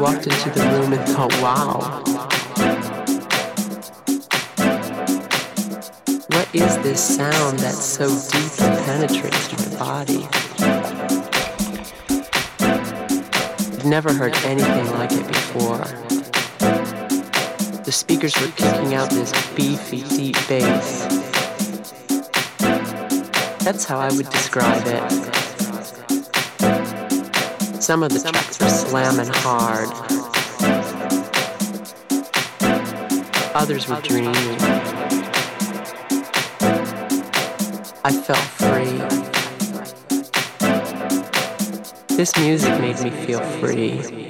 walked into the room and thought, wow, what is this sound that so deeply penetrates my body? I've never heard anything like it before. The speakers were kicking out this beefy, deep bass. That's how I would describe it. Some of the tracks were slamming hard. Others were dreamy. I felt free. This music made me feel free.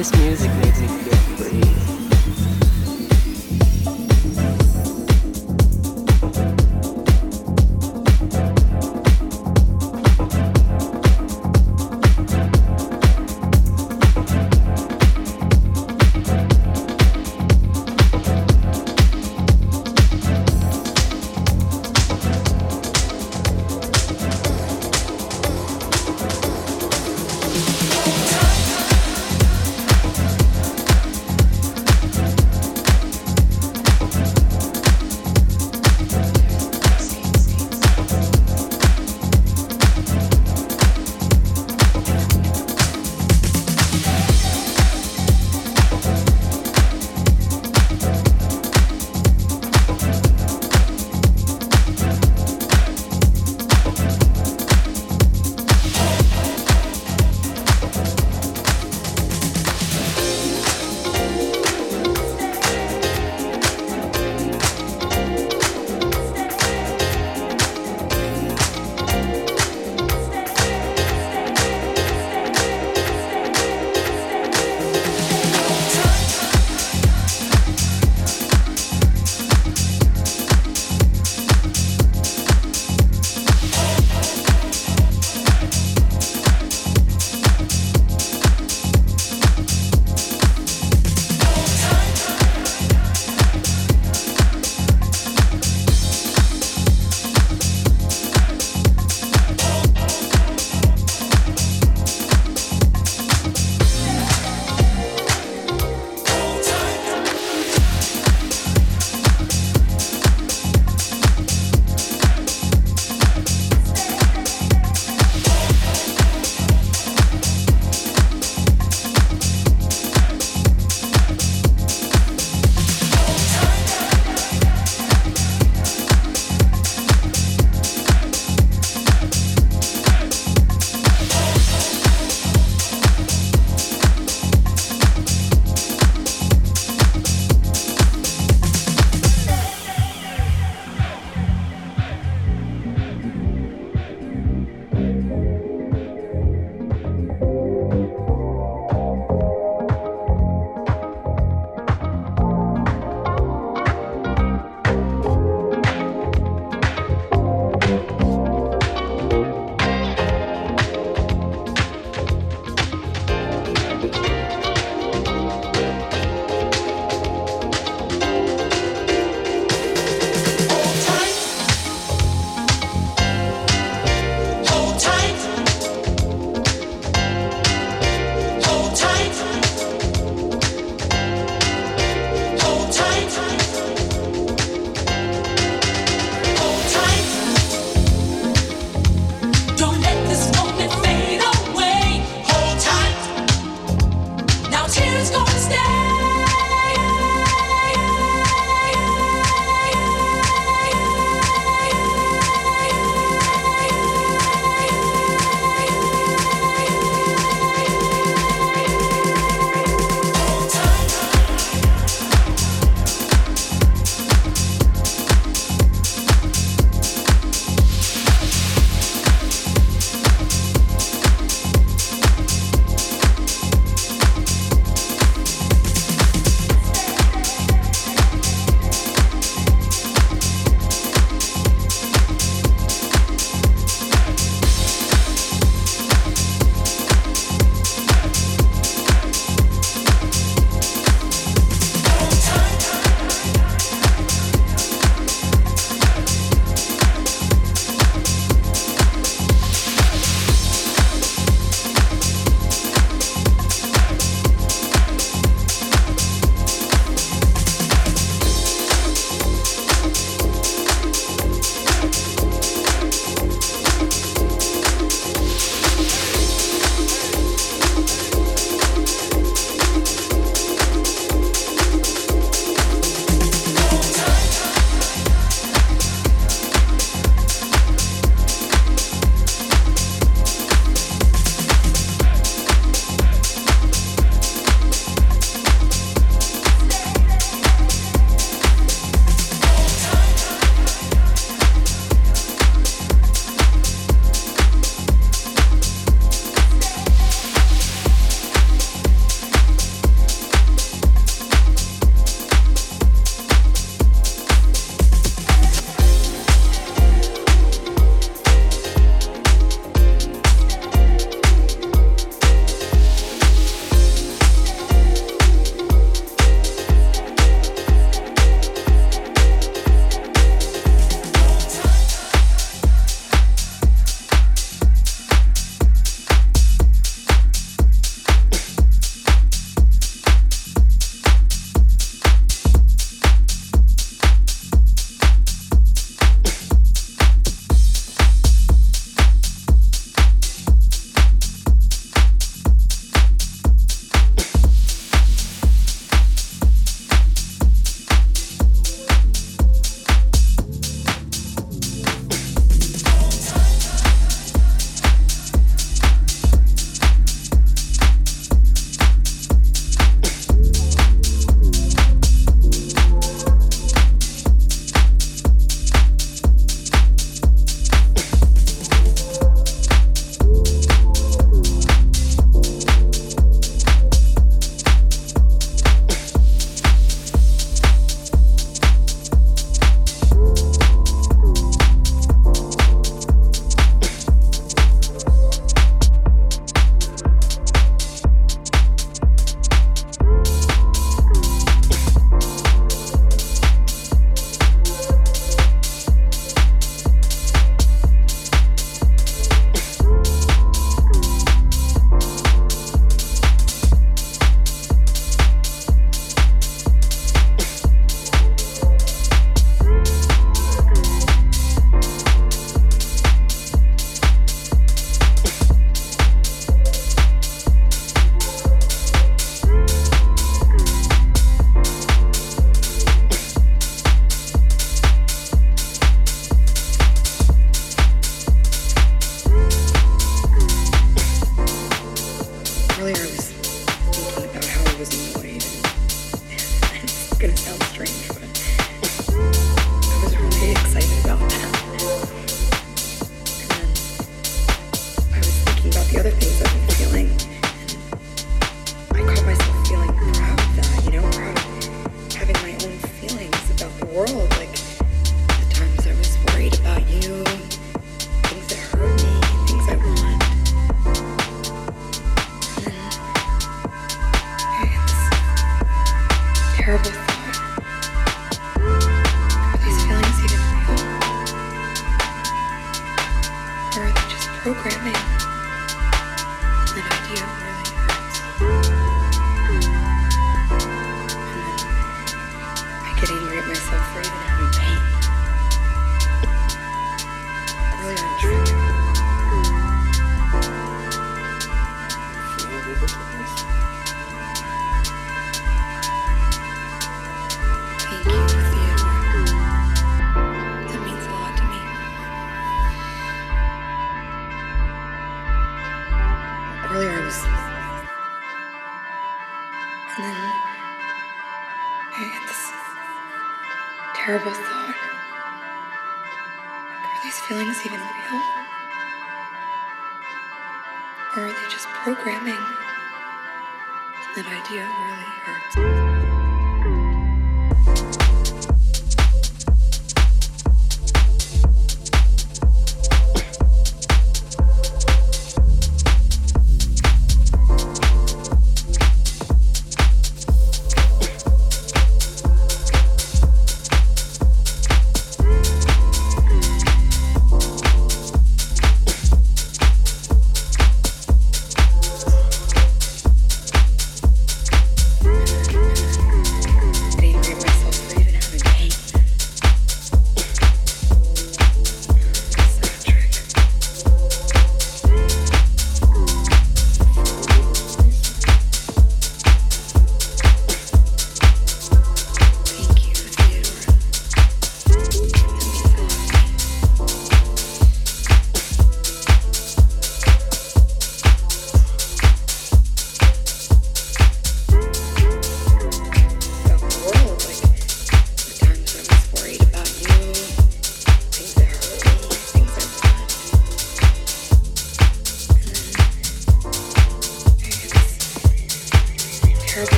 this music, music.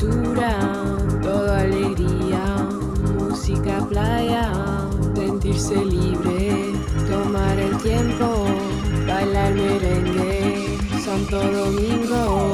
cultura, todo alegría, música, playa, sentirse libre, tomar el tiempo, bailar merengue, Santo Domingo.